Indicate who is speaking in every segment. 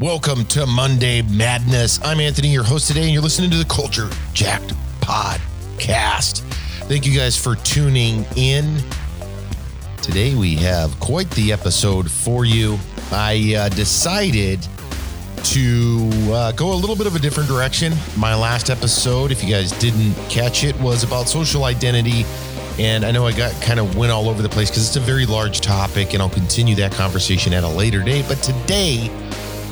Speaker 1: Welcome to Monday Madness. I'm Anthony, your host today, and you're listening to the Culture Jacked Podcast. Thank you guys for tuning in. Today we have quite the episode for you. I uh, decided to uh, go a little bit of a different direction. My last episode, if you guys didn't catch it, was about social identity. And I know I got kind of went all over the place because it's a very large topic, and I'll continue that conversation at a later date. But today,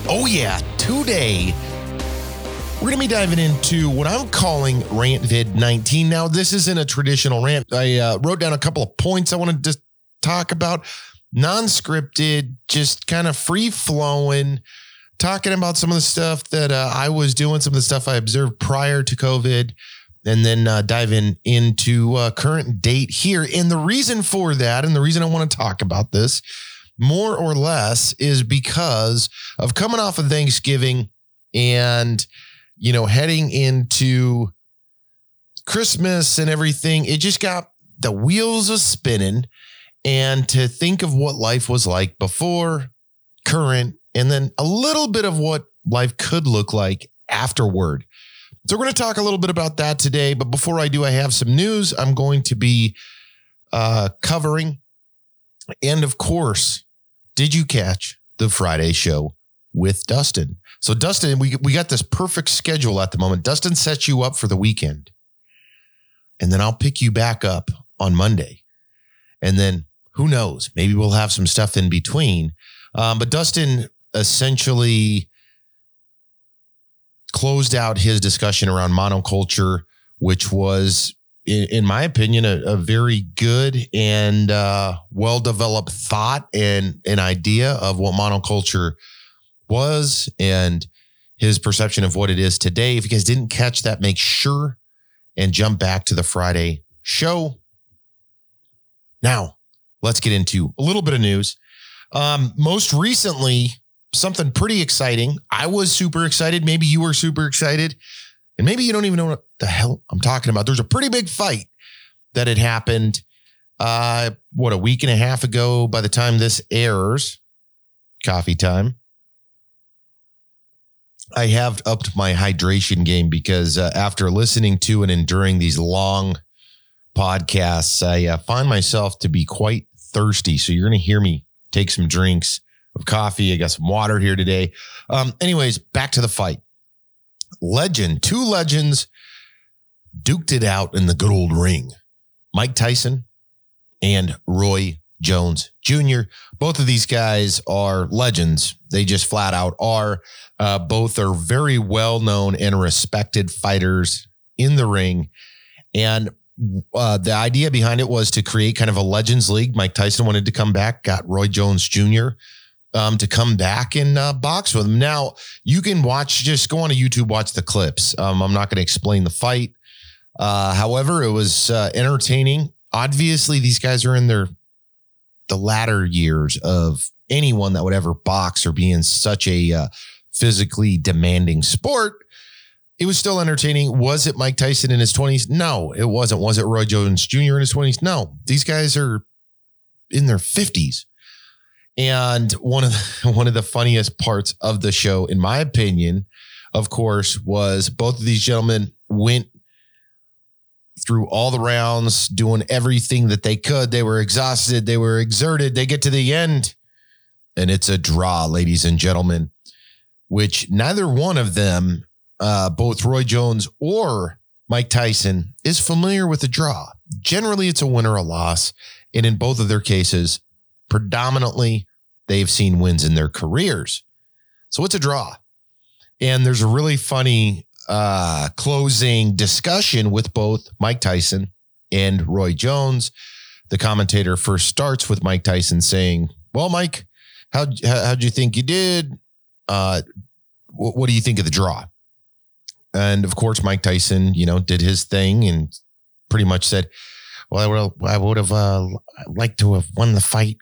Speaker 1: oh yeah, today, we're going to be diving into what I'm calling Rant Vid 19. Now, this isn't a traditional rant. I uh, wrote down a couple of points I wanted to talk about, non scripted, just kind of free flowing talking about some of the stuff that uh, I was doing, some of the stuff I observed prior to COVID, and then uh, diving into uh, current date here. And the reason for that, and the reason I want to talk about this more or less, is because of coming off of Thanksgiving and, you know, heading into Christmas and everything. It just got the wheels are spinning. And to think of what life was like before, current, and then a little bit of what life could look like afterward. So, we're going to talk a little bit about that today. But before I do, I have some news I'm going to be uh, covering. And of course, did you catch the Friday show with Dustin? So, Dustin, we, we got this perfect schedule at the moment. Dustin sets you up for the weekend. And then I'll pick you back up on Monday. And then who knows? Maybe we'll have some stuff in between. Um, but Dustin essentially closed out his discussion around monoculture, which was, in, in my opinion, a, a, very good and uh, well developed thought and an idea of what monoculture was and his perception of what it is today. If you guys didn't catch that, make sure and jump back to the Friday show. Now, let's get into a little bit of news. Um, most recently, something pretty exciting. I was super excited. Maybe you were super excited. And maybe you don't even know what the hell I'm talking about. There's a pretty big fight that had happened, uh, what, a week and a half ago by the time this airs. Coffee time. I have upped my hydration game because uh, after listening to and enduring these long podcasts, I uh, find myself to be quite thirsty. So you're going to hear me take some drinks of coffee. I got some water here today. Um, anyways, back to the fight. Legend, two legends duked it out in the good old ring. Mike Tyson and Roy Jones Jr. Both of these guys are legends. They just flat out are. Uh, both are very well known and respected fighters in the ring. And uh, the idea behind it was to create kind of a legends league. Mike Tyson wanted to come back, got Roy Jones Jr um, to come back and uh, box with him. Now you can watch, just go on to YouTube, watch the clips. Um, I'm not going to explain the fight. Uh, however, it was uh, entertaining. Obviously, these guys are in their the latter years of anyone that would ever box or be in such a uh, physically demanding sport. It was still entertaining. Was it Mike Tyson in his 20s? No, it wasn't. Was it Roy Jones Jr. in his 20s? No. These guys are in their 50s. And one of the, one of the funniest parts of the show, in my opinion, of course, was both of these gentlemen went through all the rounds, doing everything that they could. They were exhausted, they were exerted. They get to the end, and it's a draw, ladies and gentlemen, which neither one of them, uh, both Roy Jones or Mike Tyson, is familiar with a draw. Generally, it's a win or a loss. And in both of their cases, predominantly they've seen wins in their careers. So it's a draw. And there's a really funny uh, closing discussion with both Mike Tyson and Roy Jones. The commentator first starts with Mike Tyson saying, Well, Mike, how, how'd you think you did? Uh, what, what do you think of the draw? And of course, Mike Tyson, you know, did his thing and pretty much said, well, I would have, I would have uh, liked to have won the fight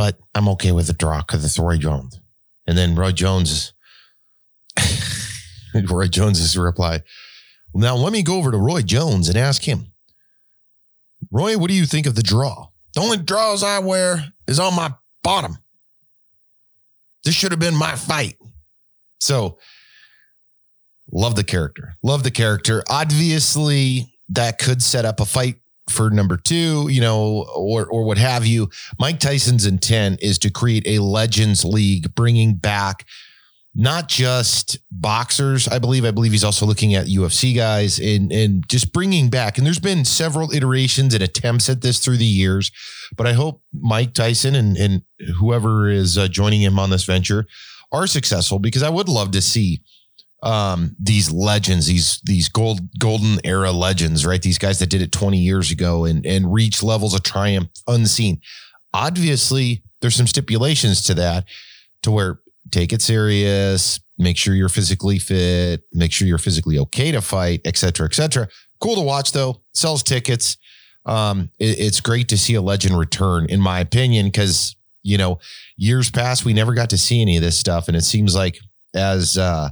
Speaker 1: but I'm okay with the draw because it's Roy Jones. And then Roy Jones, Roy Jones's reply. Now let me go over to Roy Jones and ask him, Roy, what do you think of the draw? The only draws I wear is on my bottom. This should have been my fight. So, love the character. Love the character. Obviously, that could set up a fight for number two, you know, or or what have you. Mike Tyson's intent is to create a Legends League, bringing back not just boxers. I believe. I believe he's also looking at UFC guys and and just bringing back. And there's been several iterations and attempts at this through the years, but I hope Mike Tyson and and whoever is uh, joining him on this venture are successful because I would love to see um, these legends, these these gold golden era legends, right? These guys that did it 20 years ago and and reach levels of triumph unseen. Obviously, there's some stipulations to that, to where take it serious, make sure you're physically fit, make sure you're physically okay to fight, et cetera, et cetera. Cool to watch though. Sells tickets. Um, it, it's great to see a legend return, in my opinion, because you know years past we never got to see any of this stuff, and it seems like as uh,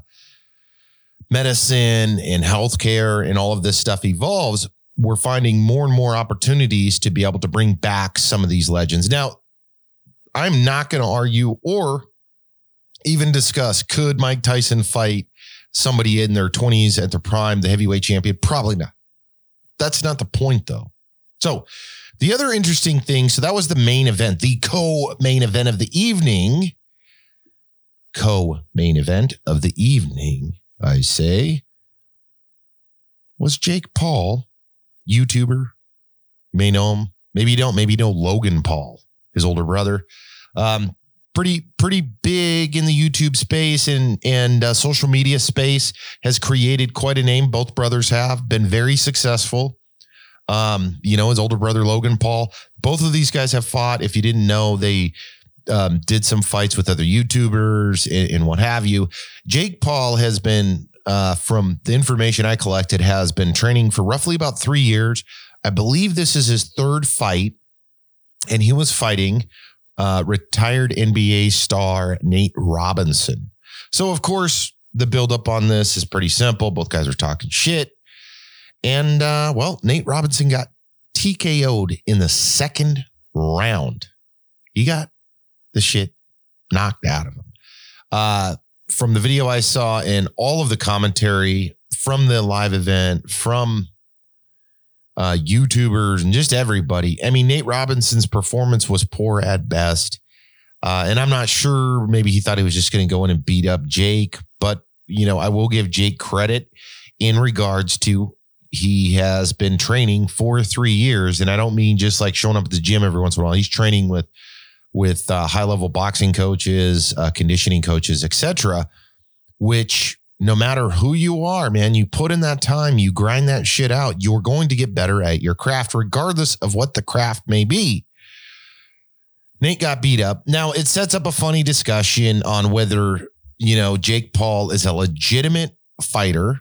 Speaker 1: medicine and healthcare and all of this stuff evolves, we're finding more and more opportunities to be able to bring back some of these legends. Now, I'm not going to argue or even discuss could Mike Tyson fight somebody in their 20s at their prime, the heavyweight champion? Probably not. That's not the point, though. So, the other interesting thing so that was the main event, the co main event of the evening. Co main event of the evening I say, was Jake Paul, YouTuber. You may know him. Maybe you don't. Maybe you know Logan Paul, his older brother. Um, pretty pretty big in the YouTube space and and uh, social media space. Has created quite a name. Both brothers have been very successful. Um, you know, his older brother Logan Paul. Both of these guys have fought. If you didn't know, they um, did some fights with other YouTubers and, and, what have you. Jake Paul has been, uh, from the information I collected, has been training for roughly about three years. I believe this is his third fight, and he was fighting uh, retired NBA star Nate Robinson. So, of course, the buildup on this is pretty simple. Both guys are talking shit. And, uh, well, Nate Robinson got TKO'd in the second round. He got the shit knocked out of him. Uh, from the video I saw and all of the commentary from the live event, from uh, YouTubers and just everybody. I mean, Nate Robinson's performance was poor at best. Uh, and I'm not sure, maybe he thought he was just going to go in and beat up Jake, but, you know, I will give Jake credit in regards to he has been training for three years. And I don't mean just like showing up at the gym every once in a while. He's training with with uh, high level boxing coaches, uh, conditioning coaches, etc. Which no matter who you are, man, you put in that time, you grind that shit out, you're going to get better at your craft, regardless of what the craft may be. Nate got beat up. Now it sets up a funny discussion on whether, you know, Jake Paul is a legitimate fighter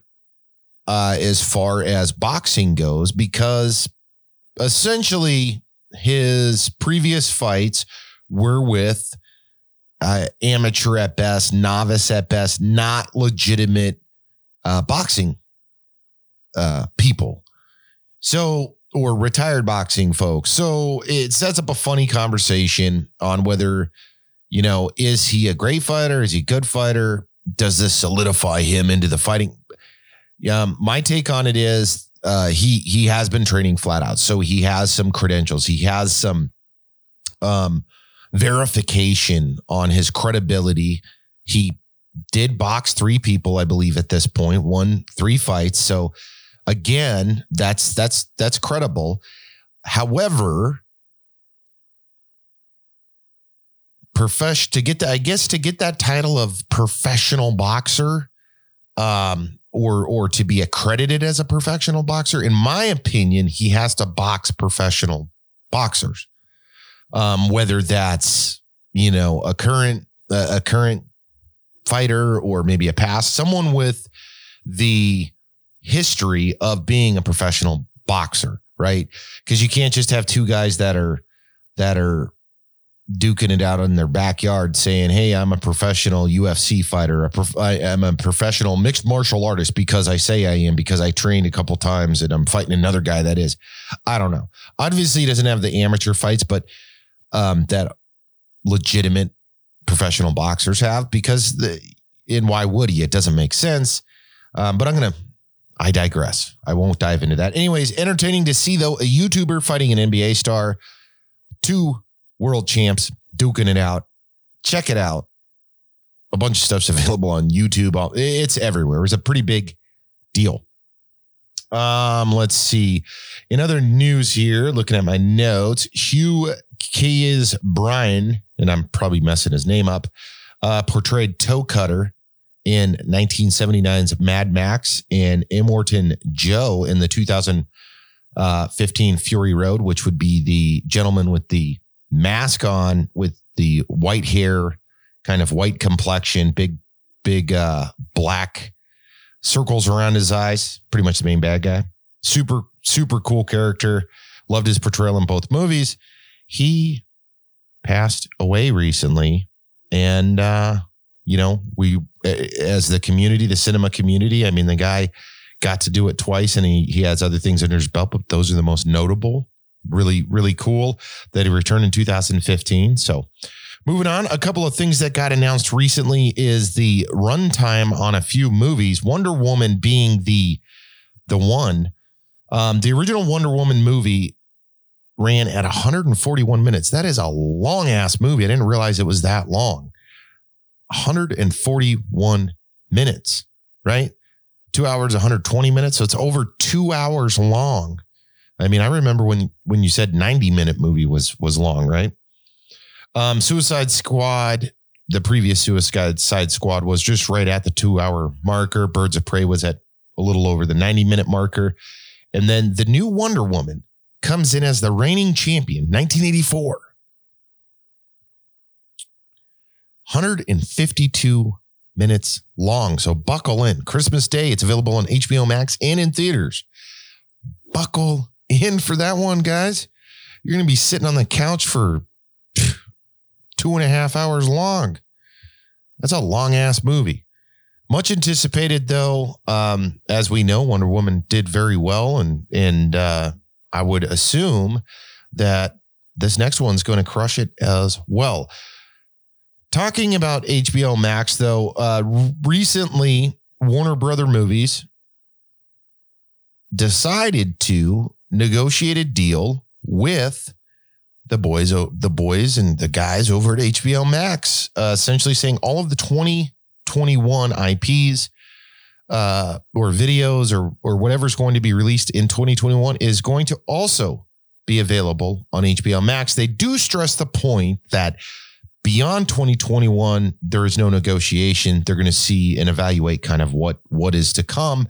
Speaker 1: uh, as far as boxing goes, because essentially his previous fights we're with uh, amateur at best, novice at best, not legitimate uh, boxing uh, people. So, or retired boxing folks. So it sets up a funny conversation on whether, you know, is he a great fighter? Is he a good fighter? Does this solidify him into the fighting? Um, my take on it is uh, he he has been training flat out, so he has some credentials. He has some um, verification on his credibility. He did box three people, I believe, at this point, won three fights. So again, that's that's that's credible. However, profession to get that, I guess to get that title of professional boxer, um, or or to be accredited as a professional boxer, in my opinion, he has to box professional boxers um, whether that's you know a current a current fighter or maybe a past someone with the history of being a professional boxer, right? Because you can't just have two guys that are that are duking it out in their backyard saying, Hey, I'm a professional UFC fighter. A prof- I am a professional mixed martial artist because I say I am, because I trained a couple times and I'm fighting another guy that is. I don't know. Obviously, he doesn't have the amateur fights, but um, that legitimate professional boxers have because the in why would he? It doesn't make sense. Um, but I'm gonna I digress. I won't dive into that. Anyways, entertaining to see though a YouTuber fighting an NBA star, two world champs duking it out. Check it out. A bunch of stuff's available on YouTube. It's everywhere. It was a pretty big deal. Um, let's see. In other news here, looking at my notes, Hugh Keays-Byrne, and I'm probably messing his name up, uh, portrayed Toe Cutter in 1979's Mad Max and Immortan Joe in the 2015 Fury Road, which would be the gentleman with the mask on with the white hair, kind of white complexion, big, big uh, black circles around his eyes. Pretty much the main bad guy. Super, super cool character. Loved his portrayal in both movies. He passed away recently. And, uh, you know, we, as the community, the cinema community, I mean, the guy got to do it twice and he, he has other things under his belt, but those are the most notable. Really, really cool that he returned in 2015. So, Moving on, a couple of things that got announced recently is the runtime on a few movies. Wonder Woman being the the one. Um, the original Wonder Woman movie ran at 141 minutes. That is a long ass movie. I didn't realize it was that long. 141 minutes, right? Two hours, 120 minutes. So it's over two hours long. I mean, I remember when when you said 90 minute movie was was long, right? Um, Suicide Squad, the previous Suicide Side Squad was just right at the two hour marker. Birds of Prey was at a little over the 90 minute marker. And then the new Wonder Woman comes in as the reigning champion, 1984. 152 minutes long. So buckle in. Christmas Day, it's available on HBO Max and in theaters. Buckle in for that one, guys. You're going to be sitting on the couch for two and a half hours long. That's a long ass movie. Much anticipated, though. Um, as we know, Wonder Woman did very well, and and uh, I would assume that this next one's going to crush it as well. Talking about HBO Max, though, uh, recently Warner Brother Movies decided to negotiate a deal with the boys, the boys and the guys over at HBO Max, uh, essentially saying all of the 2021 IPs uh, or videos or or whatever's going to be released in 2021 is going to also be available on HBO Max. They do stress the point that beyond 2021 there is no negotiation. They're going to see and evaluate kind of what what is to come.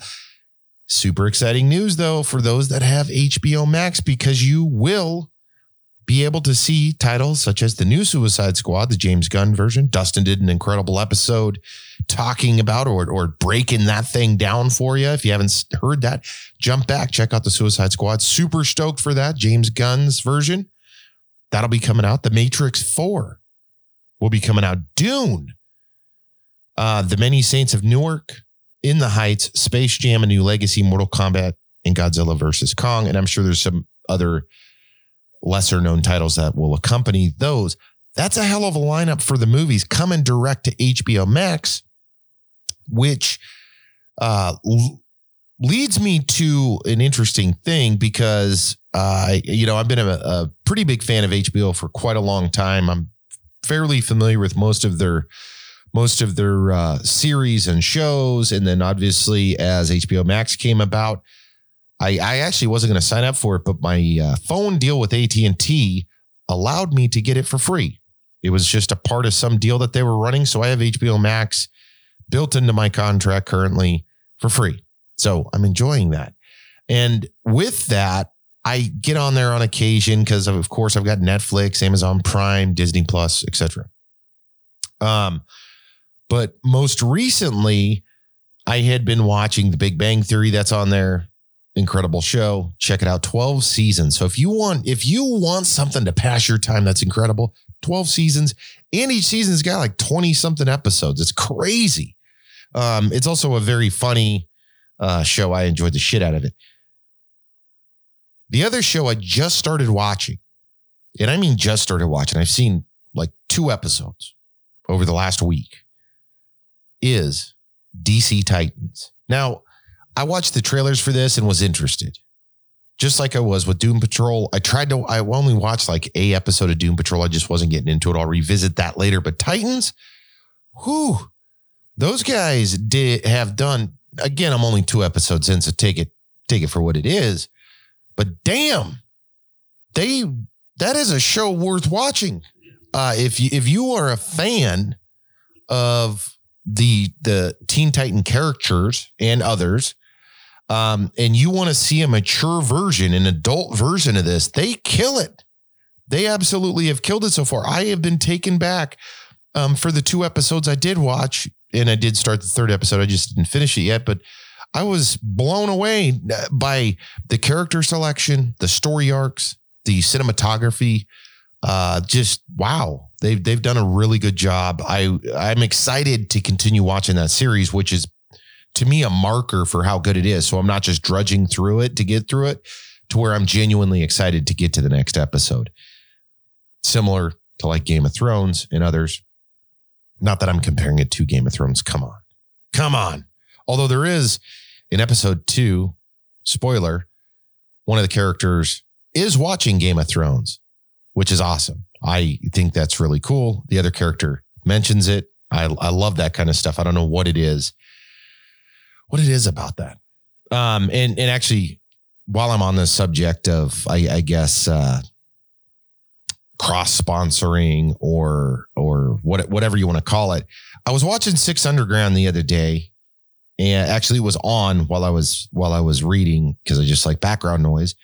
Speaker 1: Super exciting news though for those that have HBO Max because you will be able to see titles such as the new Suicide Squad, the James Gunn version. Dustin did an incredible episode talking about or, or breaking that thing down for you. If you haven't heard that, jump back, check out the Suicide Squad. Super stoked for that. James Gunn's version. That'll be coming out. The Matrix 4 will be coming out. Dune. Uh, the Many Saints of Newark, In the Heights, Space Jam, A New Legacy, Mortal Kombat, and Godzilla versus Kong. And I'm sure there's some other lesser known titles that will accompany those. That's a hell of a lineup for the movies coming direct to HBO Max, which uh, leads me to an interesting thing because uh, you know I've been a, a pretty big fan of HBO for quite a long time. I'm fairly familiar with most of their most of their uh, series and shows, and then obviously as HBO Max came about, I, I actually wasn't going to sign up for it, but my uh, phone deal with AT and T allowed me to get it for free. It was just a part of some deal that they were running, so I have HBO Max built into my contract currently for free. So I'm enjoying that. And with that, I get on there on occasion because of course I've got Netflix, Amazon Prime, Disney Plus, etc. Um, but most recently, I had been watching The Big Bang Theory that's on there incredible show. Check it out. 12 seasons. So if you want, if you want something to pass your time that's incredible, 12 seasons. And each season's got like 20 something episodes. It's crazy. Um, it's also a very funny uh, show. I enjoyed the shit out of it. The other show I just started watching, and I mean just started watching, I've seen like two episodes over the last week is DC Titans. Now, I watched the trailers for this and was interested. Just like I was with Doom Patrol. I tried to, I only watched like a episode of Doom Patrol. I just wasn't getting into it. I'll revisit that later. But Titans, whew, those guys did have done, again, I'm only two episodes in, so take it, take it for what it is. But damn, they that is a show worth watching. Uh, if you if you are a fan of the the Teen Titan characters and others, um, and you want to see a mature version, an adult version of this, they kill it. They absolutely have killed it so far. I have been taken back um, for the two episodes I did watch, and I did start the third episode. I just didn't finish it yet, but I was blown away uh, by the character selection, the story arcs, the cinematography. Uh, just wow, they've they've done a really good job. I I'm excited to continue watching that series, which is to me a marker for how good it is. So I'm not just drudging through it to get through it, to where I'm genuinely excited to get to the next episode. Similar to like Game of Thrones and others. Not that I'm comparing it to Game of Thrones. Come on. Come on. Although there is in episode two, spoiler, one of the characters is watching Game of Thrones, which is awesome. I think that's really cool. The other character mentions it. I, I love that kind of stuff. I don't know what it is, what it is about that. Um, and, and actually, while I'm on the subject of, I, I guess, uh, cross sponsoring or, or what, whatever you want to call it, I was watching Six Underground the other day and actually was on while I was while I was reading because I just like background noise.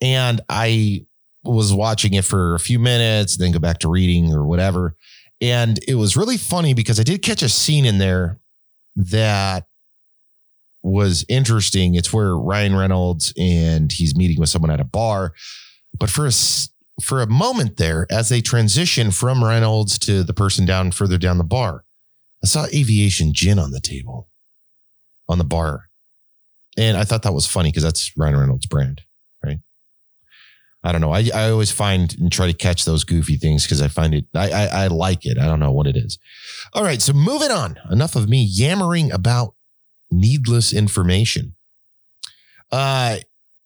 Speaker 1: And I was watching it for a few minutes, then go back to reading or whatever. And it was really funny because I did catch a scene in there that was interesting. It's where Ryan Reynolds and he's meeting with someone at a bar. But for a for a moment there, as they transition from Reynolds to the person down further down the bar, I saw aviation gin on the table on the bar. And I thought that was funny because that's Ryan Reynolds' brand, right? I don't know. I, I always find and try to catch those goofy things because I find it, I, I, I like it. I don't know what it is. All right. So moving on. Enough of me yammering about needless information. Uh,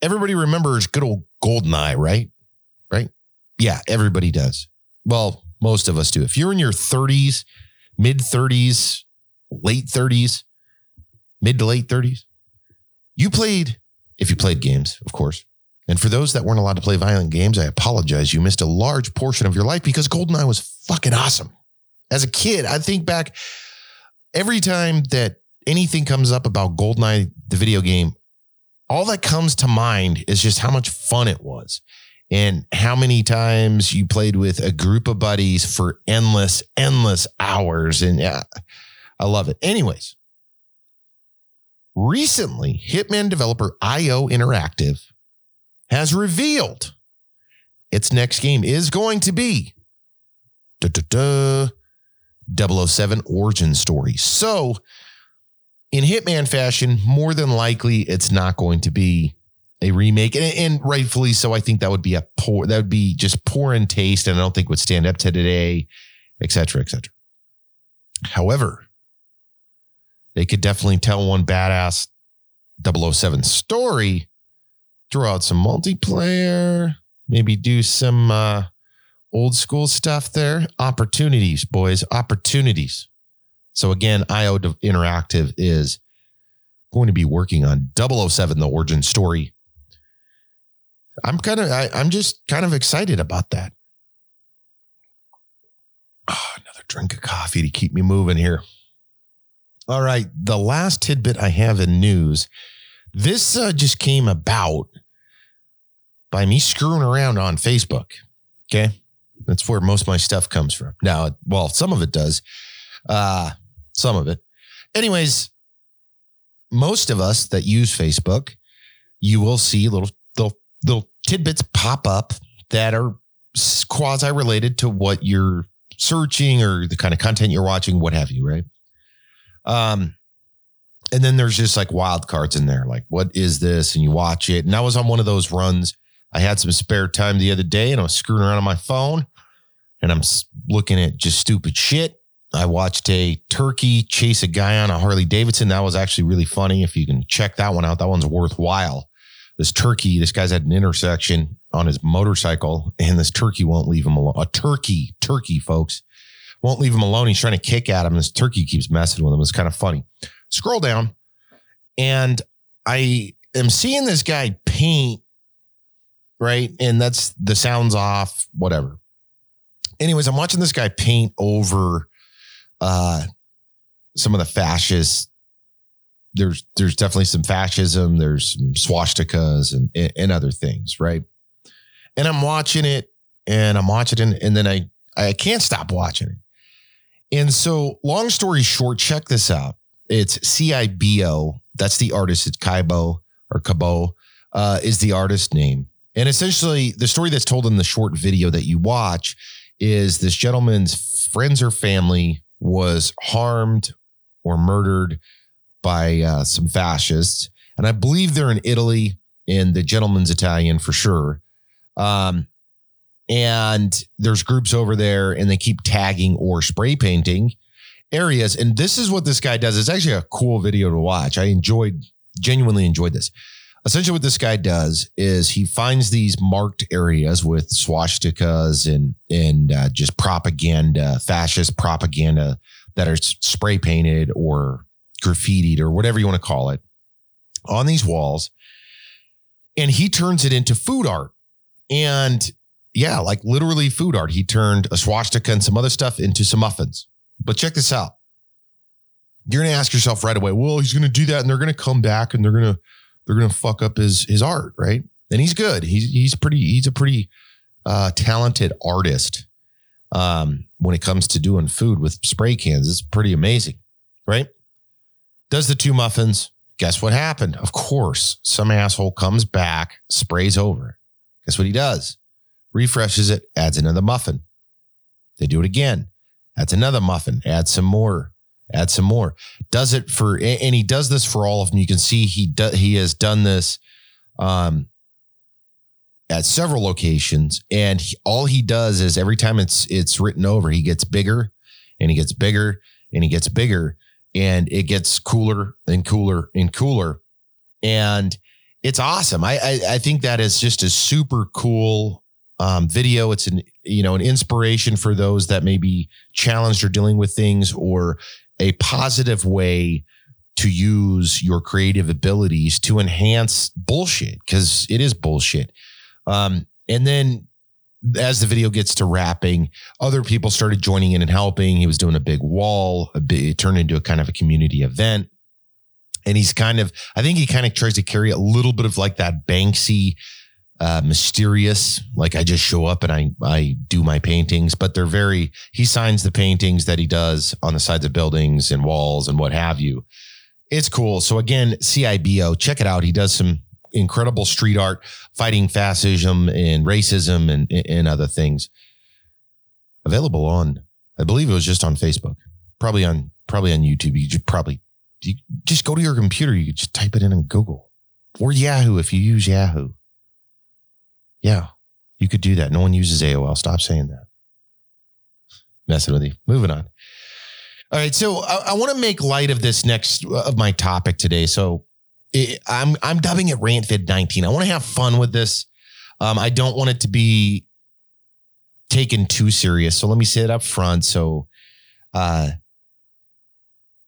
Speaker 1: everybody remembers good old Goldeneye, right? Right? Yeah, everybody does. Well, most of us do. If you're in your 30s, mid 30s, late 30s, mid to late 30s. You played, if you played games, of course. And for those that weren't allowed to play violent games, I apologize. You missed a large portion of your life because GoldenEye was fucking awesome. As a kid, I think back every time that anything comes up about GoldenEye, the video game, all that comes to mind is just how much fun it was and how many times you played with a group of buddies for endless, endless hours. And yeah, I love it. Anyways, Recently, Hitman developer IO Interactive has revealed its next game is going to be da, da, da, 007 Origin Story. So, in Hitman fashion, more than likely, it's not going to be a remake, and, and, rightfully so. I think that would be a poor, that would be just poor in taste, and I don't think would stand up to today, et cetera, et cetera. However, they could definitely tell one badass 007 story, throw out some multiplayer, maybe do some uh, old school stuff there. Opportunities, boys, opportunities. So again, IO Interactive is going to be working on 007, the origin story. I'm kind of, I'm just kind of excited about that. Oh, another drink of coffee to keep me moving here. All right. The last tidbit I have in news this uh, just came about by me screwing around on Facebook. Okay. That's where most of my stuff comes from. Now, well, some of it does. Uh, some of it. Anyways, most of us that use Facebook, you will see little little little tidbits pop up that are quasi related to what you're searching or the kind of content you're watching, what have you, right? Um, and then there's just like wild cards in there. Like, what is this? And you watch it. And I was on one of those runs. I had some spare time the other day and I was screwing around on my phone and I'm looking at just stupid shit. I watched a turkey chase a guy on a Harley Davidson. That was actually really funny. If you can check that one out, that one's worthwhile. This turkey, this guy's at an intersection on his motorcycle, and this turkey won't leave him alone. A turkey, turkey, folks, won't leave him alone. He's trying to kick at him. This turkey keeps messing with him. It's kind of funny. Scroll down, and I am seeing this guy paint, right? And that's the sounds off, whatever. Anyways, I'm watching this guy paint over uh, some of the fascist. There's there's definitely some fascism. There's some swastikas and and other things, right? And I'm watching it, and I'm watching it, and then I I can't stop watching it. And so, long story short, check this out. It's CIBO. That's the artist. It's Kaibo or Cabo uh, is the artist name. And essentially, the story that's told in the short video that you watch is this gentleman's friends or family was harmed or murdered by uh, some fascists. And I believe they're in Italy, and the gentleman's Italian for sure. Um, and there's groups over there, and they keep tagging or spray painting areas. And this is what this guy does. It's actually a cool video to watch. I enjoyed, genuinely enjoyed this. Essentially, what this guy does is he finds these marked areas with swastikas and and uh, just propaganda, fascist propaganda that are spray painted or graffitied or whatever you want to call it on these walls, and he turns it into food art. And yeah, like literally food art. He turned a swastika and some other stuff into some muffins. But check this out. You're going to ask yourself right away, well, he's going to do that and they're going to come back and they're going to they're going to fuck up his his art, right? And he's good. He's he's pretty he's a pretty uh, talented artist um, when it comes to doing food with spray cans. It's pretty amazing, right? Does the two muffins. Guess what happened? Of course, some asshole comes back, sprays over. Guess what he does? Refreshes it, adds another muffin. They do it again, adds another muffin, adds some more add some more. Does it for, and he does this for all of them. You can see he do, he has done this um, at several locations, and he, all he does is every time it's it's written over, he gets bigger, and he gets bigger, and he gets bigger, and it gets cooler and cooler and cooler, and it's awesome. I I, I think that is just a super cool um, video. It's an you know an inspiration for those that may be challenged or dealing with things or a positive way to use your creative abilities to enhance bullshit because it is bullshit. Um, and then as the video gets to wrapping, other people started joining in and helping. He was doing a big wall, a big, it turned into a kind of a community event. And he's kind of, I think he kind of tries to carry a little bit of like that Banksy uh, mysterious. Like I just show up and I I do my paintings, but they're very. He signs the paintings that he does on the sides of buildings and walls and what have you. It's cool. So again, CIBO, check it out. He does some incredible street art, fighting fascism and racism and and other things. Available on, I believe it was just on Facebook, probably on probably on YouTube. You probably you just go to your computer. You just type it in on Google or Yahoo if you use Yahoo. Yeah, you could do that. No one uses AOL. Stop saying that. Messing with you. Moving on. All right, so I, I want to make light of this next of my topic today. So it, I'm I'm dubbing it Rantvid 19. I want to have fun with this. Um, I don't want it to be taken too serious. So let me say it up front. So, uh,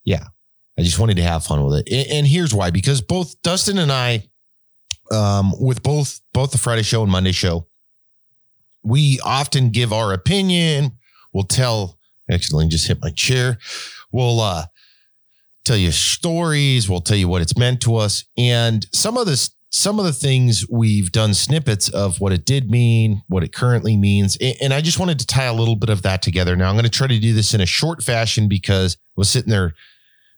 Speaker 1: yeah, I just wanted to have fun with it, and, and here's why: because both Dustin and I um, with both both the Friday show and Monday show, we often give our opinion. We'll tell. Actually, just hit my chair. We'll uh, tell you stories. We'll tell you what it's meant to us, and some of this. Some of the things we've done snippets of what it did mean, what it currently means. And I just wanted to tie a little bit of that together. Now I'm going to try to do this in a short fashion because I was sitting there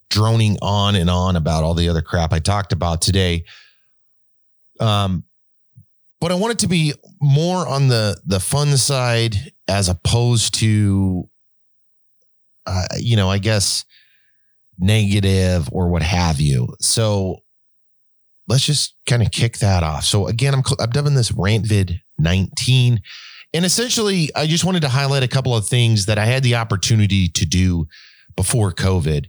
Speaker 1: droning on and on about all the other crap I talked about today. Um, but I want it to be more on the the fun side as opposed to, uh, you know, I guess negative or what have you. So let's just kind of kick that off. So again, I'm I'm dubbing this rant vid 19. And essentially, I just wanted to highlight a couple of things that I had the opportunity to do before COVID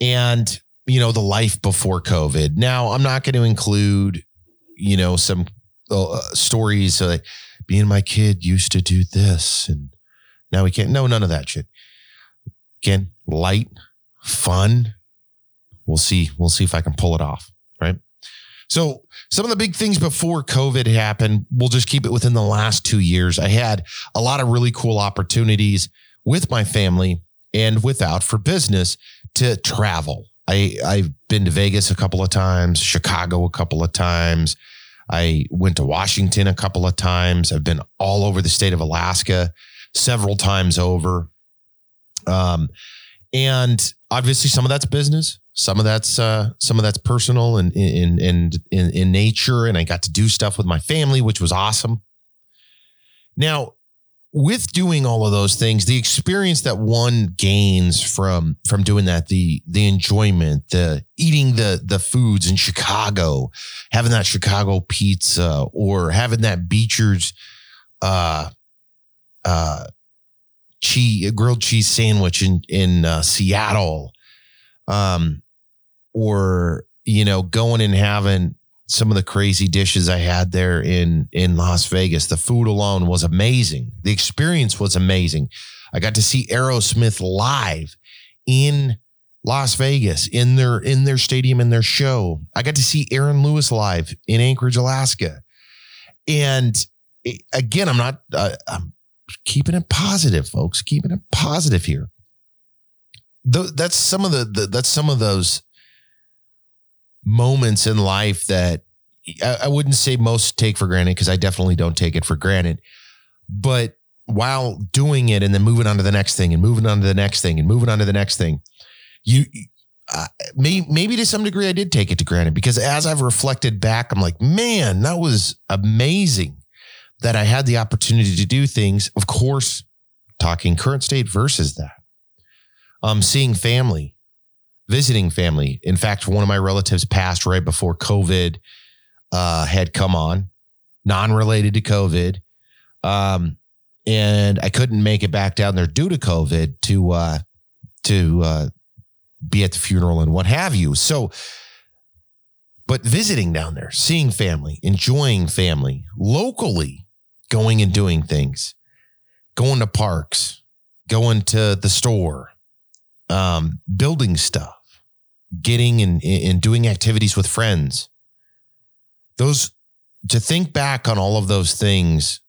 Speaker 1: and, you know, the life before COVID. Now, I'm not going to include, you know, some uh, stories like me and my kid used to do this and now we can't. No, none of that shit. Again, light, fun. We'll see. We'll see if I can pull it off. Right. So some of the big things before COVID happened, we'll just keep it within the last two years. I had a lot of really cool opportunities with my family and without for business to travel. I, I've been to Vegas a couple of times, Chicago a couple of times. I went to Washington a couple of times. I've been all over the state of Alaska several times over. Um, and obviously some of that's business some of that's uh, some of that's personal and in in, in in nature and i got to do stuff with my family which was awesome now with doing all of those things the experience that one gains from from doing that the the enjoyment the eating the the foods in chicago having that chicago pizza or having that beecher's uh uh cheese grilled cheese sandwich in in uh, seattle um or you know going and having some of the crazy dishes I had there in in Las Vegas. The food alone was amazing. The experience was amazing. I got to see Aerosmith live in Las Vegas in their in their stadium in their show. I got to see Aaron Lewis live in Anchorage, Alaska. And it, again, I'm not uh, I'm keeping it positive, folks. Keeping it positive here. Th- that's some of the, the that's some of those moments in life that I, I wouldn't say most take for granted because I definitely don't take it for granted. But while doing it and then moving on to the next thing and moving on to the next thing and moving on to the next thing, you uh, maybe, maybe to some degree I did take it to granted because as I've reflected back, I'm like, man, that was amazing that I had the opportunity to do things. Of course, talking current state versus that. Um, seeing family, visiting family. In fact, one of my relatives passed right before COVID uh, had come on, non related to COVID. Um, and I couldn't make it back down there due to COVID to uh, to uh, be at the funeral and what have you. So, but visiting down there, seeing family, enjoying family locally, going and doing things, going to parks, going to the store, um, building stuff, getting and, and doing activities with friends. Those to think back on all of those things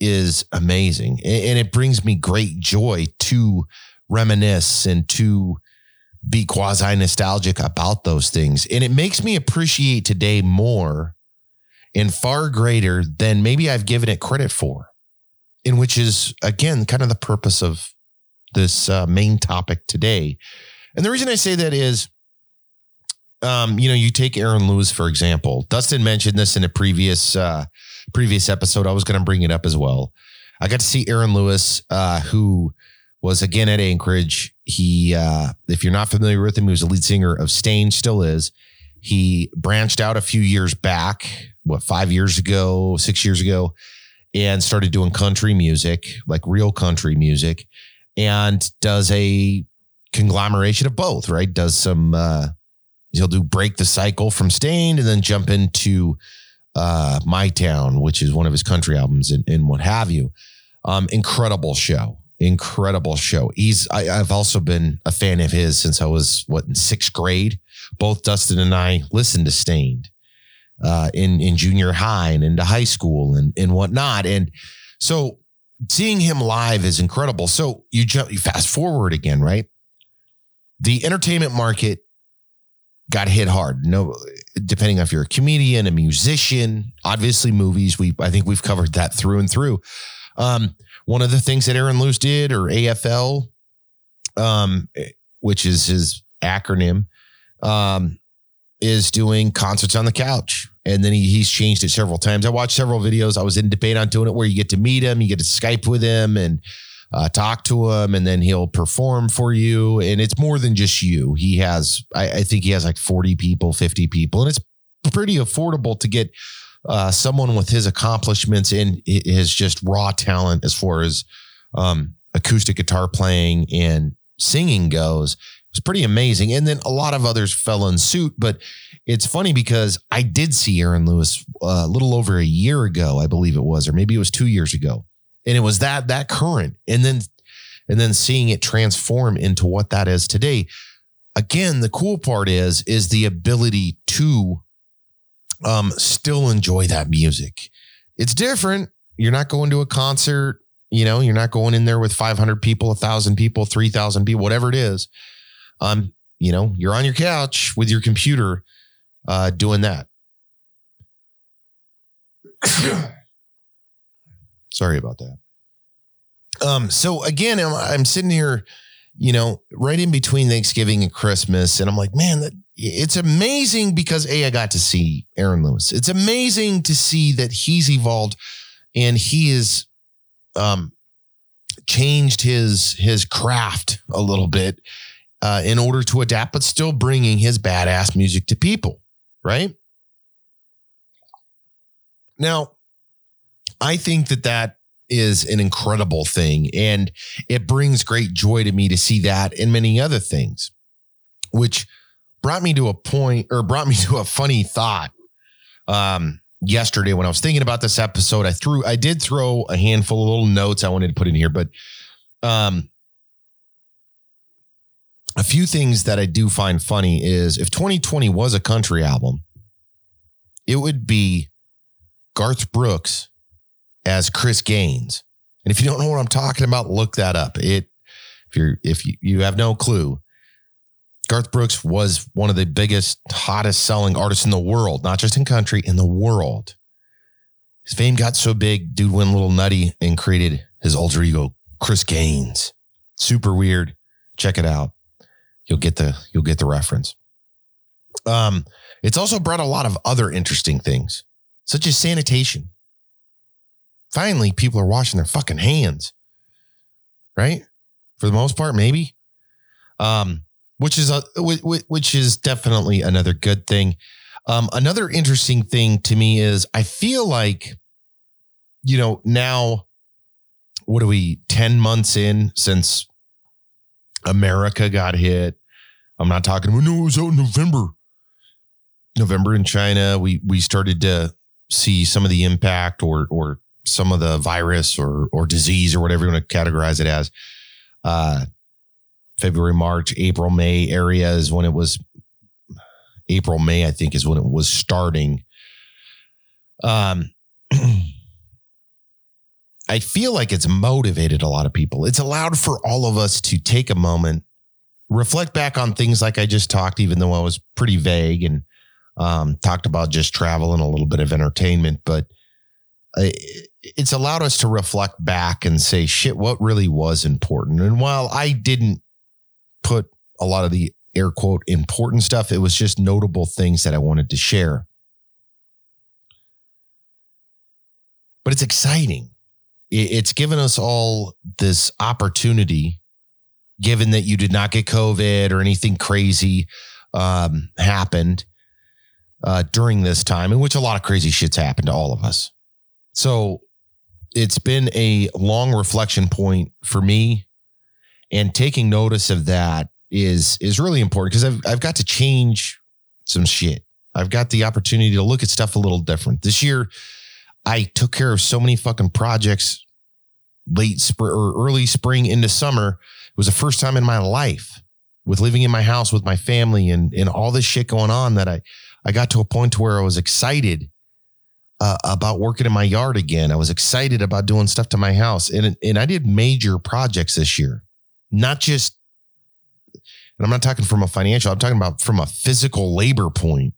Speaker 1: is amazing. And it brings me great joy to reminisce and to be quasi nostalgic about those things. And it makes me appreciate today more and far greater than maybe I've given it credit for, in which is, again, kind of the purpose of this uh, main topic today. And the reason I say that is um, you know, you take Aaron Lewis for example. Dustin mentioned this in a previous uh, previous episode. I was going to bring it up as well. I got to see Aaron Lewis, uh, who was again at Anchorage. He, uh, if you're not familiar with him, he was the lead singer of Staind, still is. He branched out a few years back, what five years ago, six years ago, and started doing country music, like real country music, and does a conglomeration of both. Right, does some uh, he'll do break the cycle from Staind and then jump into uh, My Town, which is one of his country albums and, and what have you. Um, incredible show. Incredible show. He's I, have also been a fan of his since I was what in sixth grade. Both Dustin and I listened to Staind uh, in in junior high and into high school and and whatnot. And so seeing him live is incredible. So you jump you fast forward again, right? The entertainment market got hit hard. No, depending on if you're a comedian, a musician, obviously movies. We I think we've covered that through and through. Um, one of the things that Aaron Lewis did, or AFL, um, which is his acronym, um, is doing concerts on the couch. And then he, he's changed it several times. I watched several videos. I was in debate on doing it where you get to meet him, you get to Skype with him, and uh, talk to him and then he'll perform for you. And it's more than just you. He has, I, I think he has like 40 people, 50 people, and it's pretty affordable to get uh, someone with his accomplishments and his just raw talent as far as um, acoustic guitar playing and singing goes. It's pretty amazing. And then a lot of others fell in suit, but it's funny because I did see Aaron Lewis uh, a little over a year ago, I believe it was, or maybe it was two years ago. And it was that that current. And then and then seeing it transform into what that is today. Again, the cool part is is the ability to um, still enjoy that music. It's different. You're not going to a concert, you know, you're not going in there with 500 people, 1,000 people, 3,000 people, whatever it is. Um, you know, you're on your couch with your computer uh, doing that. Sorry about that. Um, so again, I'm, I'm sitting here, you know, right in between Thanksgiving and Christmas, and I'm like, man, that it's amazing because a I got to see Aaron Lewis. It's amazing to see that he's evolved and he has um, changed his his craft a little bit uh, in order to adapt, but still bringing his badass music to people. Right now, I think that that is an incredible thing, and it brings great joy to me to see that and many other things, which brought me to a point or brought me to a funny thought. Um, yesterday when I was thinking about this episode, I threw, I did throw a handful of little notes I wanted to put in here, but, um, a few things that I do find funny is if 2020 was a country album, it would be Garth Brooks as Chris Gaines. And if you don't know what I'm talking about, look that up. It if you're if you, you have no clue, Garth Brooks was one of the biggest, hottest selling artists in the world, not just in country, in the world. His fame got so big, dude went a little nutty and created his alter ego, Chris Gaines. Super weird. Check it out. You'll get the you'll get the reference. Um, it's also brought a lot of other interesting things, such as sanitation. Finally, people are washing their fucking hands. Right? For the most part, maybe. Um, which is a which is definitely another good thing. Um, another interesting thing to me is I feel like, you know, now what are we 10 months in since America got hit? I'm not talking, no, it was out in November. November in China, we we started to see some of the impact or or some of the virus or or disease or whatever you want to categorize it as. Uh, February, March, April, May area is when it was April, May, I think is when it was starting. Um, I feel like it's motivated a lot of people. It's allowed for all of us to take a moment, reflect back on things like I just talked, even though I was pretty vague and um, talked about just travel and a little bit of entertainment. But it's allowed us to reflect back and say, shit, what really was important? And while I didn't put a lot of the air quote important stuff. It was just notable things that I wanted to share. But it's exciting. It's given us all this opportunity, given that you did not get COVID or anything crazy um, happened uh, during this time, in which a lot of crazy shits happened to all of us. So it's been a long reflection point for me and taking notice of that is is really important because I've I've got to change some shit. I've got the opportunity to look at stuff a little different. This year, I took care of so many fucking projects late spring or early spring into summer. It was the first time in my life with living in my house with my family and and all this shit going on that I I got to a point to where I was excited uh, about working in my yard again. I was excited about doing stuff to my house and and I did major projects this year not just, and I'm not talking from a financial, I'm talking about from a physical labor point.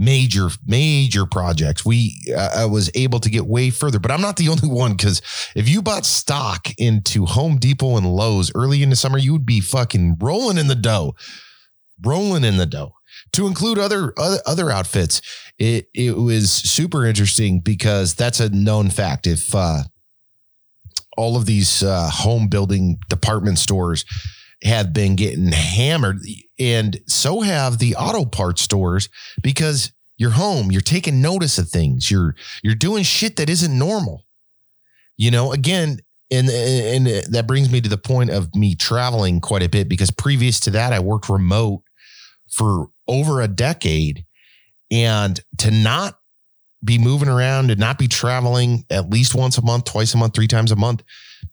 Speaker 1: Major, major projects. We, uh, I was able to get way further, but I'm not the only one because if you bought stock into Home Depot and Lowe's early in the summer, you would be fucking rolling in the dough, rolling in the dough to include other other, other outfits. It it was super interesting because that's a known fact. If uh, all of these uh, home building department stores have been getting hammered, and so have the auto parts stores because You're home. You're taking notice of things. You're you're doing shit that isn't normal. You know, again, and and that brings me to the point of me traveling quite a bit because previous to that, I worked remote for over a decade, and to not be moving around and not be traveling at least once a month, twice a month, three times a month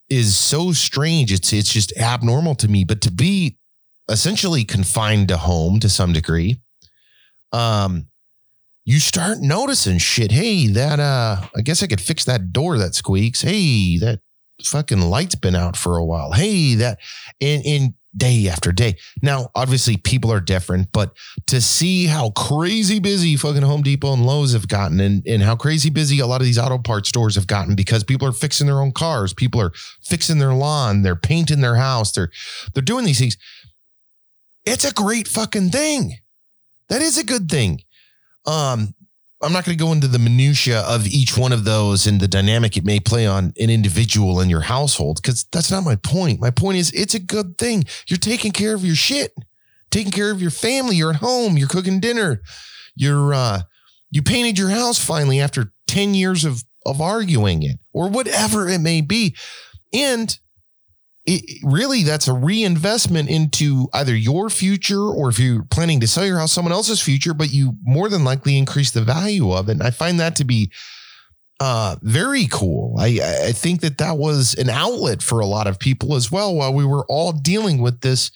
Speaker 1: is so strange. It's it's just abnormal to me. But to be essentially confined to home to some degree, um, you start noticing shit. Hey, that uh, I guess I could fix that door that squeaks. Hey, that fucking light's been out for a while. Hey, that and and day after day. Now, obviously, people are different, but to see how crazy busy fucking Home Depot and Lowe's have gotten and, and how crazy busy a lot of these auto parts stores have gotten because people are fixing their own cars, people are fixing their lawn, they're painting their house, they're they're doing these things. It's a great fucking thing. That is a good thing. Um, I'm not going to go into the minutia of each one of those and the dynamic it may play on an individual in your household because that's not my point. My point is it's a good thing. You're taking care of your shit, taking care of your family. You're at home. You're cooking dinner. You're uh, you painted your house finally after ten years of of arguing it or whatever it may be, and it, really that's a reinvestment into either your future or if you're planning to sell your house, someone else's future, but you more than likely increase the value of it. And I find that to be uh, very cool. I, I think that that was an outlet for a lot of people as well while we were all dealing with this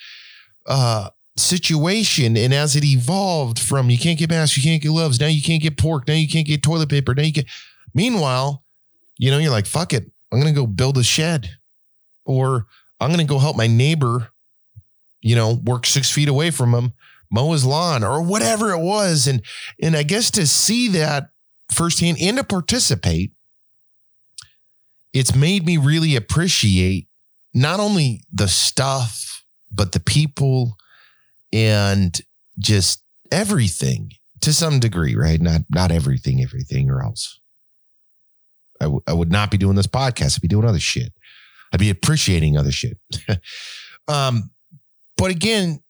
Speaker 1: uh, situation. And as it evolved from you can't get masks, you can't get gloves, now you can't get pork, now you can't get toilet paper, now you can. Meanwhile, you know, you're like, fuck it, I'm going to go build a shed or I'm going to go help my neighbor, you know, work six feet away from him, mow his lawn or whatever it was. And, and I guess to see that firsthand and to participate, it's made me really appreciate not only the stuff, but the people and just everything to some degree, right? Not, not everything, everything or else I, w- I would not be doing this podcast. I'd be doing other shit. I'd be appreciating other shit. um, but again,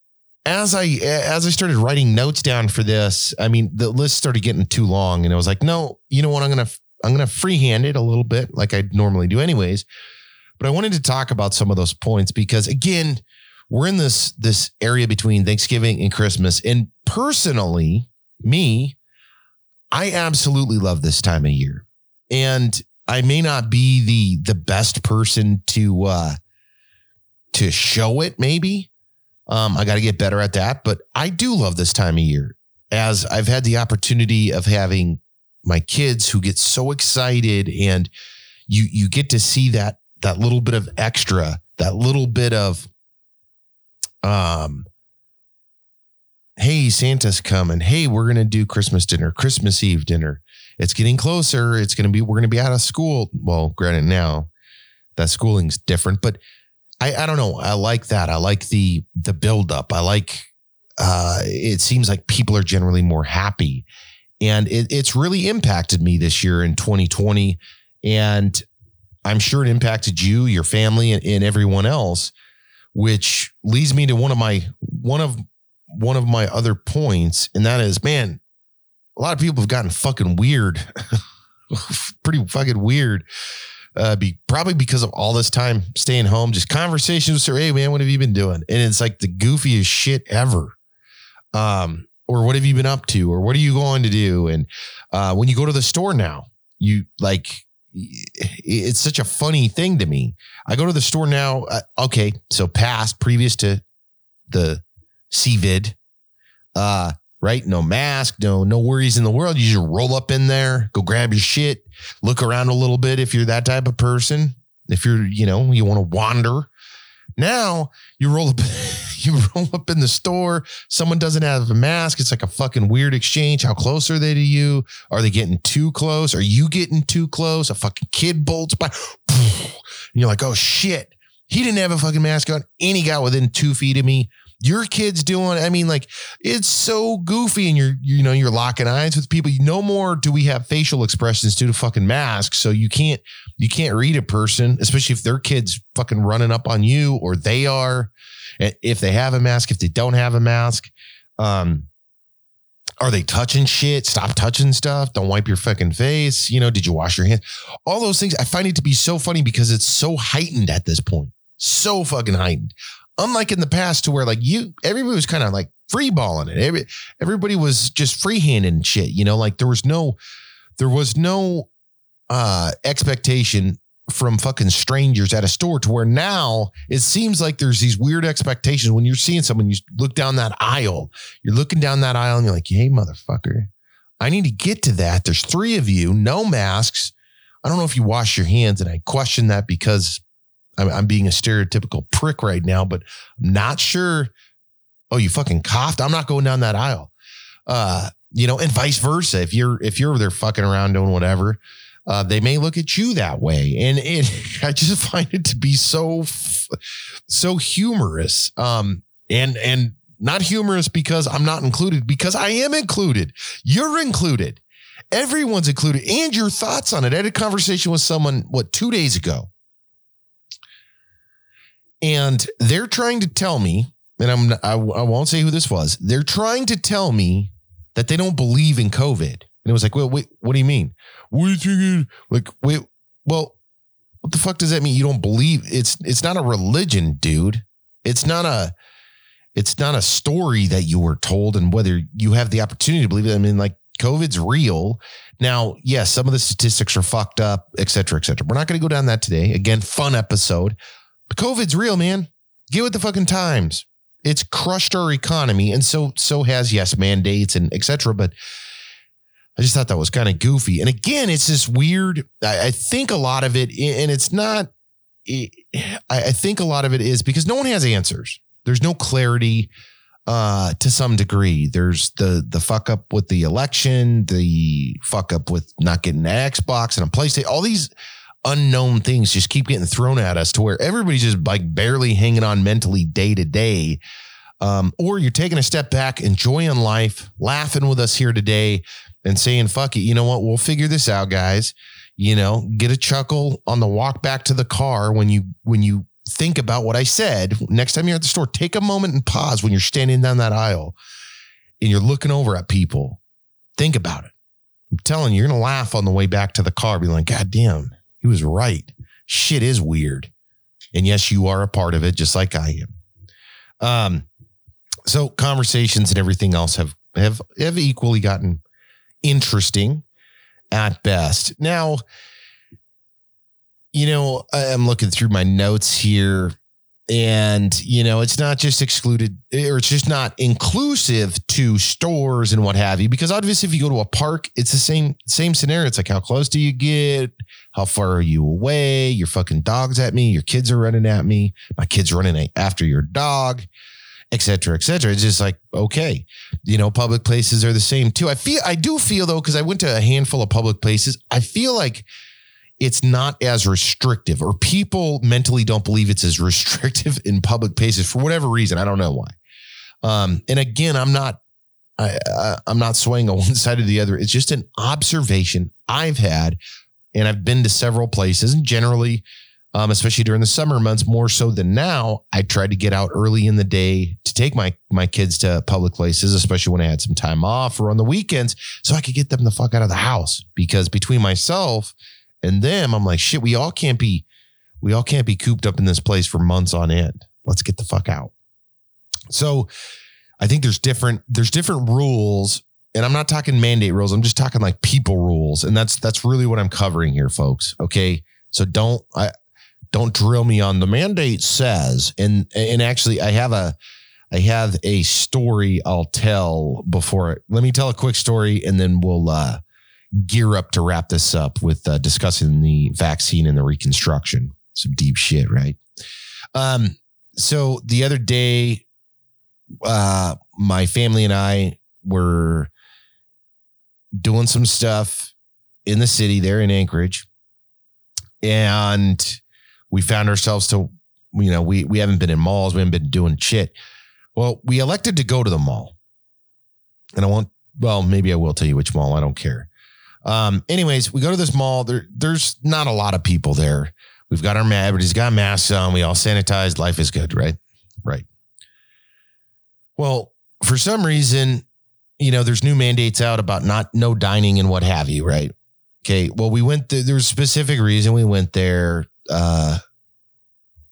Speaker 1: as I as I started writing notes down for this, I mean, the list started getting too long, and I was like, no, you know what? I'm gonna I'm gonna freehand it a little bit, like I normally do, anyways. But I wanted to talk about some of those points because again, we're in this this area between Thanksgiving and Christmas, and personally, me, I absolutely love this time of year. And I may not be the the best person to uh to show it maybe. Um I got to get better at that, but I do love this time of year. As I've had the opportunity of having my kids who get so excited and you you get to see that that little bit of extra, that little bit of um hey santa's coming. Hey we're going to do christmas dinner christmas eve dinner it's getting closer. It's going to be, we're going to be out of school. Well, granted, now that schooling's different, but I, I don't know. I like that. I like the, the buildup. I like, uh, it seems like people are generally more happy. And it, it's really impacted me this year in 2020. And I'm sure it impacted you, your family, and, and everyone else, which leads me to one of my, one of, one of my other points. And that is, man, a lot of people have gotten fucking weird, pretty fucking weird. Uh, be probably because of all this time staying home, just conversations with her. Hey man, what have you been doing? And it's like the goofiest shit ever. Um, or what have you been up to? Or what are you going to do? And uh, when you go to the store now, you like it's such a funny thing to me. I go to the store now. Uh, okay, so past, previous to the COVID, uh, right? No mask, no no worries in the world. You just roll up in there, go grab your shit, look around a little bit if you're that type of person. If you're, you know, you want to wander. Now you roll up, you roll up in the store. Someone doesn't have a mask. It's like a fucking weird exchange. How close are they to you? Are they getting too close? Are you getting too close? A fucking kid bolts by, and you're like, oh shit, he didn't have a fucking mask on, and he got within two feet of me your kids doing i mean like it's so goofy and you're you know you're locking eyes with people no more do we have facial expressions due to fucking masks so you can't you can't read a person especially if their kids fucking running up on you or they are if they have a mask if they don't have a mask um Are they touching shit? Stop touching stuff. Don't wipe your fucking face. You know, did you wash your hands? All those things. I find it to be so funny because it's so heightened at this point. So fucking heightened. Unlike in the past to where like you, everybody was kind of like free balling it. Every, everybody was just freehanding shit. You know, like there was no, there was no uh expectation from fucking strangers at a store to where now it seems like there's these weird expectations when you're seeing someone, you look down that aisle, you're looking down that aisle and you're like, hey, motherfucker, I need to get to that. There's three of you, no masks. I don't know if you wash your hands. And I question that because I'm, I'm being a stereotypical prick right now, but I'm not sure. Oh, you fucking coughed. I'm not going down that aisle. Uh, you know, and vice versa. If you're, if you're there fucking around doing whatever, uh, they may look at you that way. And it, I just find it to be so, so humorous. Um, and, and not humorous because I'm not included, because I am included. You're included. Everyone's included. And your thoughts on it. I had a conversation with someone, what, two days ago. And they're trying to tell me, and I'm I, I won't say who this was. They're trying to tell me that they don't believe in COVID. And it was like, well, wait, what do you mean? What are you thinking? Like, wait, well, what the fuck does that mean? You don't believe it's it's not a religion, dude. It's not a it's not a story that you were told and whether you have the opportunity to believe it. I mean, like COVID's real. Now, yes, some of the statistics are fucked up, et cetera, et cetera. We're not going to go down that today. Again, fun episode. COVID's real, man. Get with the fucking times. It's crushed our economy. And so so has, yes, mandates and etc. But I just thought that was kind of goofy. And again, it's this weird. I, I, think a lot of it, and it's not. I think a lot of it is because no one has answers. There's no clarity uh, to some degree. There's the the fuck up with the election, the fuck up with not getting an Xbox and a PlayStation. All these unknown things just keep getting thrown at us to where everybody's just like barely hanging on mentally day to day. Um, or you're taking a step back, enjoying life, laughing with us here today, and saying, fuck it, you know what? We'll figure this out, guys. You know, get a chuckle on the walk back to the car when you when you think about what I said. Next time you're at the store, take a moment and pause when you're standing down that aisle and you're looking over at people. Think about it. I'm telling you, you're gonna laugh on the way back to the car, be like, God damn, he was right. Shit is weird. And yes, you are a part of it, just like I am. Um, so conversations and everything else have have have equally gotten interesting at best. Now, you know, I'm looking through my notes here and you know it's not just excluded or it's just not inclusive to stores and what have you because obviously if you go to a park it's the same same scenario. It's like how close do you get? How far are you away? Your fucking dog's at me. Your kids are running at me. My kids running after your dog et cetera, et cetera. It's just like, okay, you know, public places are the same too. I feel, I do feel though, because I went to a handful of public places, I feel like it's not as restrictive or people mentally don't believe it's as restrictive in public places for whatever reason. I don't know why. Um, and again, I'm not, I, I, I'm not swaying on one side or the other. It's just an observation I've had, and I've been to several places, and generally, um, especially during the summer months, more so than now. I tried to get out early in the day to take my my kids to public places, especially when I had some time off or on the weekends, so I could get them the fuck out of the house. Because between myself and them, I'm like, shit, we all can't be, we all can't be cooped up in this place for months on end. Let's get the fuck out. So I think there's different, there's different rules and I'm not talking mandate rules. I'm just talking like people rules. And that's, that's really what I'm covering here, folks. Okay. So don't, I, don't drill me on the mandate says and and actually i have a i have a story i'll tell before it. let me tell a quick story and then we'll uh gear up to wrap this up with uh, discussing the vaccine and the reconstruction some deep shit right um so the other day uh my family and i were doing some stuff in the city there in anchorage and we found ourselves to, you know, we we haven't been in malls, we haven't been doing shit. Well, we elected to go to the mall. And I won't, well, maybe I will tell you which mall. I don't care. Um, anyways, we go to this mall. There, there's not a lot of people there. We've got our mat, everybody's got masks on. We all sanitized. Life is good, right? Right. Well, for some reason, you know, there's new mandates out about not no dining and what have you, right? Okay. Well, we went there. There was a specific reason we went there. Uh,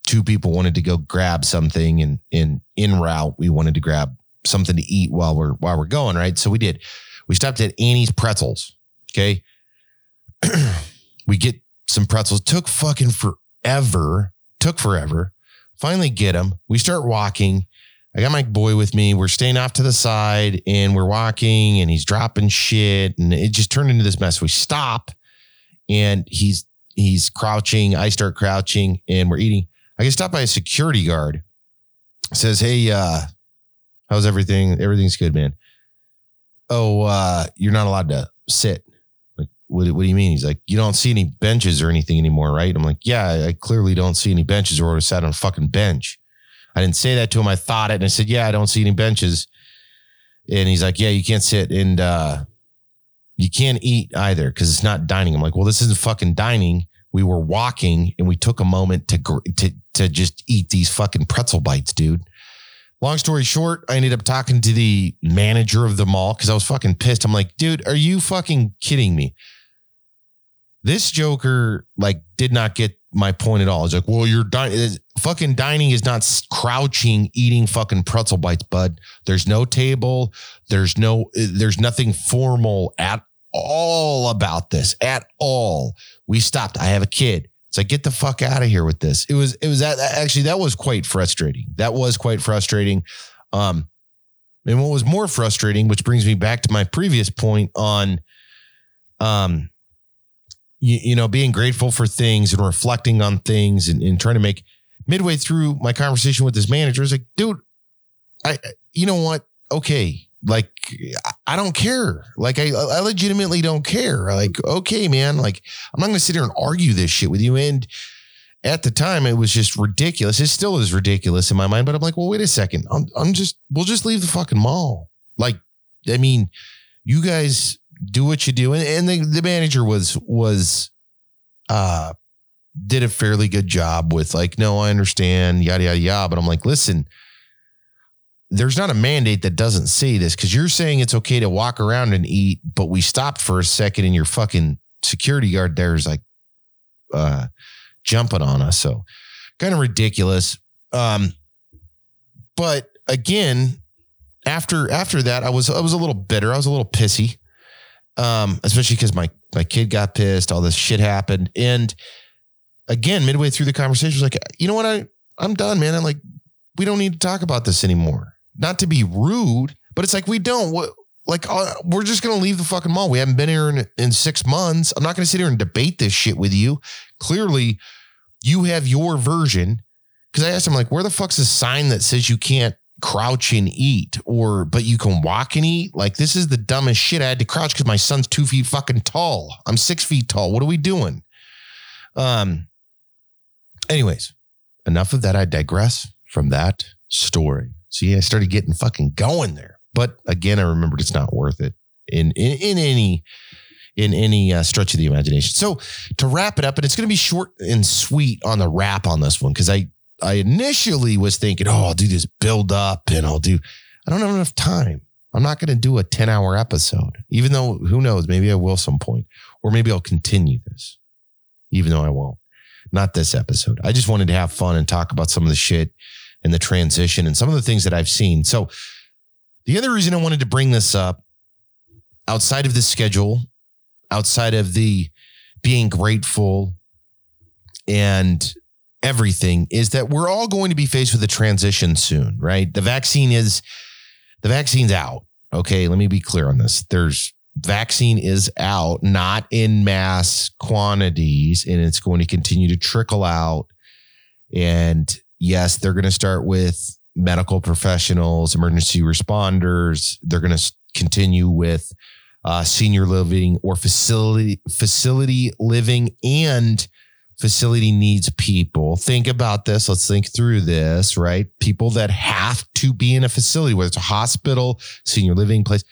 Speaker 1: two people wanted to go grab something and in in route we wanted to grab something to eat while we're while we're going right so we did we stopped at annie's pretzels okay? We get some pretzels. Took fucking forever took forever. Finally get them we start walking. I got my boy with me. We're staying off to the side and we're walking and he's dropping shit and it just turned into this mess. We stop and he's he's crouching. I start crouching and we're eating. I get stopped by a security guard. Says, "Hey, uh, how's everything? Everything's good, man. Oh, uh, you're not allowed to sit. What, what do you mean? He's like, you don't see any benches or anything anymore, right? I'm like, yeah, I clearly don't see any benches, or I sat on a fucking bench. I didn't say that to him. I thought it, and I said, yeah, I don't see any benches. And he's like, yeah, you can't sit, and uh, you can't eat either because it's not dining. I'm like, well, this isn't fucking dining we were walking and we took a moment to to to just eat these fucking pretzel bites, dude. Long story short, I ended up talking to the manager of the mall because I was fucking pissed. I'm like, dude, are you fucking kidding me? This Joker like did not get my point at all. It's like, well, you're dining. Fucking dining is not crouching eating fucking pretzel bites, bud. There's no table. There's no. There's nothing formal at all about this at all. We stopped. I have a kid. It's like, get the fuck out of here with this. It was, it was that actually, that was quite frustrating. That was quite frustrating. Um, and what was more frustrating, which brings me back to my previous point on, um, you, you know, being grateful for things and reflecting on things and, and trying to make midway through my conversation with this manager, I was like, dude, I, you know what? Okay like I don't care. Like I, I legitimately don't care. Like, okay, man, like I'm not gonna sit here and argue this shit with you. And at the time it was just ridiculous. It still is ridiculous in my mind, but I'm like, well, wait a second. I'm I'm just we'll just leave the fucking mall. Like, I mean, you guys do what you do. And, and the, the manager was was uh did a fairly good job with like, no, I understand, yada yada yada. But I'm like, listen, there's not a mandate that doesn't say this because you're saying it's okay to walk around and eat, but we stopped for a second and your fucking security guard there is like uh, jumping on us. So kind of ridiculous. Um, but again, after after that, I was I was a little bitter. I was a little pissy. Um, especially because my my kid got pissed, all this shit happened. And again, midway through the conversation, was like, you know what, I I'm done, man. I'm like, we don't need to talk about this anymore not to be rude, but it's like we don't. What, like uh, we're just gonna leave the fucking mall. We haven't been here in, in six months. I'm not gonna sit here and debate this shit with you. Clearly, you have your version. Because I asked him like, where the fuck's the sign that says you can't crouch and eat, or but you can walk and eat? Like this is the dumbest shit. I had to crouch because my son's two feet fucking tall. I'm six feet tall. What are we doing? Um. Anyways, enough of that. I digress from that story. See, I started getting fucking going there. But again, I remembered it's not worth it in in, in any in any uh, stretch of the imagination. So to wrap it up, and it's going to be short and sweet on the wrap on this one because I I initially was thinking, oh, I'll do this build up and I'll do. I don't have enough time. I'm not going to do a 10 hour episode, even though who knows, maybe I will some point, or maybe I'll continue this, even though I won't. Not this episode. I just wanted to have fun and talk about some of the shit and the transition and some of the things that I've seen. So the other reason I wanted to bring this up outside of the schedule, outside of the being grateful and everything is that we're all going to be faced with a transition soon, right? The vaccine is the vaccine's out. Okay, let me be clear on this. There's vaccine is out, not in mass quantities, and it's going to continue to trickle out. And yes, they're going to start with medical professionals, emergency responders. They're going to continue with uh, senior living or facility facility living and facility needs people. Think about this. Let's think through this, right? People that have to be in a facility, whether it's a hospital, senior living place,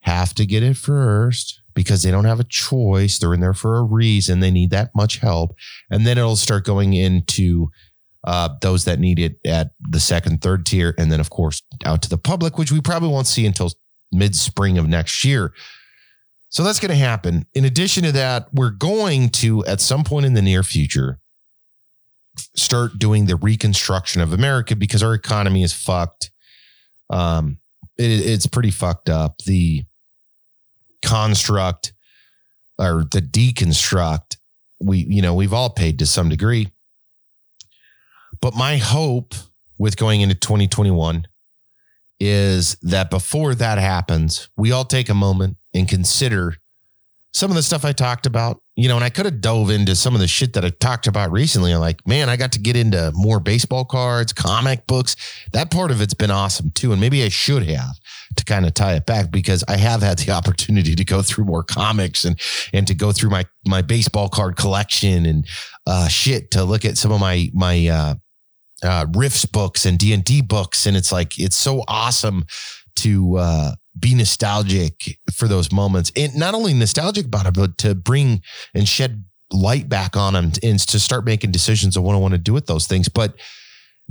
Speaker 1: have to get it first because they don't have a choice. They're in there for a reason. They need that much help. And then it'll start going into uh, those that need it at the second, third tier, and then of course out to the public, which we probably won't see until mid spring of next year. So that's going to happen. In addition to that, we're going to, at some point in the near future, start doing the reconstruction of America because our economy is fucked. Um, it, it's pretty fucked up. The construct or the deconstruct, we, you know, we've all paid to some degree. But my hope with going into 2021 is that before that happens, we all take a moment and consider some of the stuff I talked about, you know, and I could have dove into some of the shit that I talked about recently. I'm like, man, I got to get into more baseball cards, comic books. That part of it's been awesome too. And maybe I should have to kind of tie it back because I have had the opportunity to go through more comics and and to go through my my baseball card collection and uh shit to look at some of my my uh uh Rifts books and D&D books and it's like it's so awesome to uh be nostalgic for those moments and not only nostalgic about it, but to bring and shed light back on them and to start making decisions of what I want to do with those things. But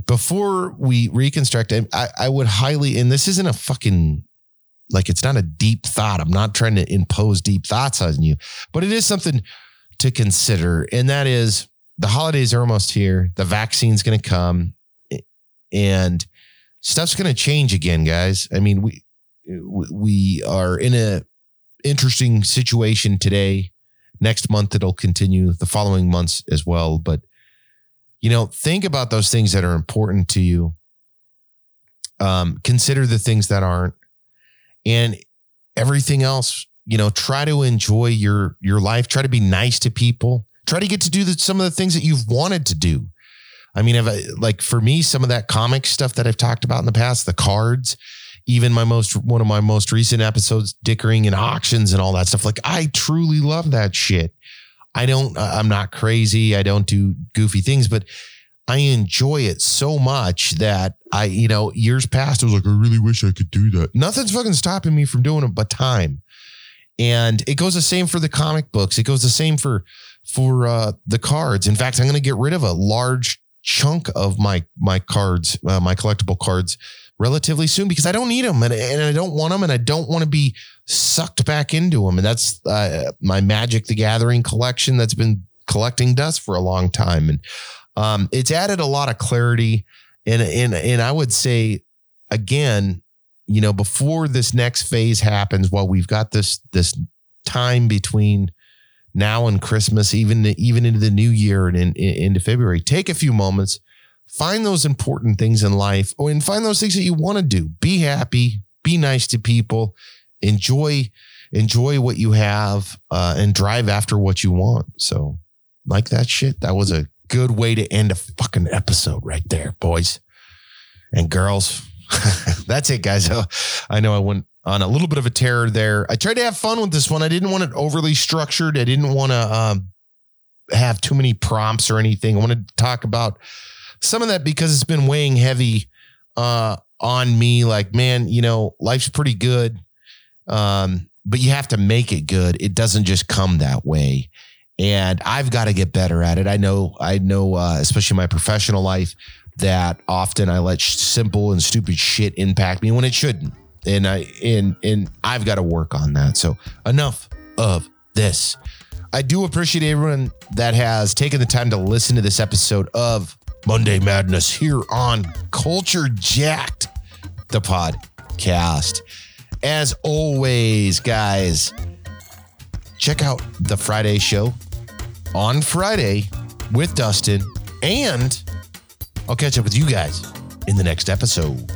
Speaker 1: before we reconstruct, I, I would highly, and this isn't a fucking like it's not a deep thought. I'm not trying to impose deep thoughts on you, but it is something to consider. And that is the holidays are almost here. The vaccine's going to come and stuff's going to change again, guys. I mean, we, we are in a interesting situation today. Next month it'll continue. The following months as well. But you know, think about those things that are important to you. Um, consider the things that aren't, and everything else. You know, try to enjoy your your life. Try to be nice to people. Try to get to do the, some of the things that you've wanted to do. I mean, I, like for me, some of that comic stuff that I've talked about in the past, the cards, even my most one of my most recent episodes dickering and auctions and all that stuff. Like i truly love that shit. I don't i'm not crazy. I don't do goofy things but i enjoy it so much that i you know years past i was like i really wish i could do that. Nothing's fucking stopping me from doing it but time. And it goes the same for the comic books. It goes the same for for uh the cards. In fact i'm going to get rid of a large chunk of my my cards uh, my collectible cards relatively soon because I don't need them and, and I don't want them and I don't want to be sucked back into them. And that's uh, my Magic the Gathering collection that's been collecting dust for a long time. And um, it's added a lot of clarity. And, and, and I would say, again, you know, before this next phase happens, while we've got this, this time between now and Christmas, even, even into the new year and in, in, into February, take a few moments find those important things in life oh, and find those things that you want to do. Be happy, be nice to people, enjoy enjoy what you have uh, and drive after what you want. So, like that shit. That was a good way to end a fucking episode right there, boys and girls. That's it, guys. I know I went on a little bit of a terror there. I tried to have fun with this one. I didn't want it overly structured. I didn't want to um, have too many prompts or anything. I wanted to talk about some of that because it's been weighing heavy uh, on me. Like, man, you know, life's pretty good, um, but you have to make it good. It doesn't just come that way. And I've got to get better at it. I know, I know, uh, especially my professional life, that often I let simple and stupid shit impact me when it shouldn't. And I and and I've got to work on that. So enough of this. I do appreciate everyone that has taken the time to listen to this episode of Monday Madness here on Culture Jacked, the podcast. As always, guys, check out the Friday show on Friday with Dustin, and I'll catch up with you guys in the next episode.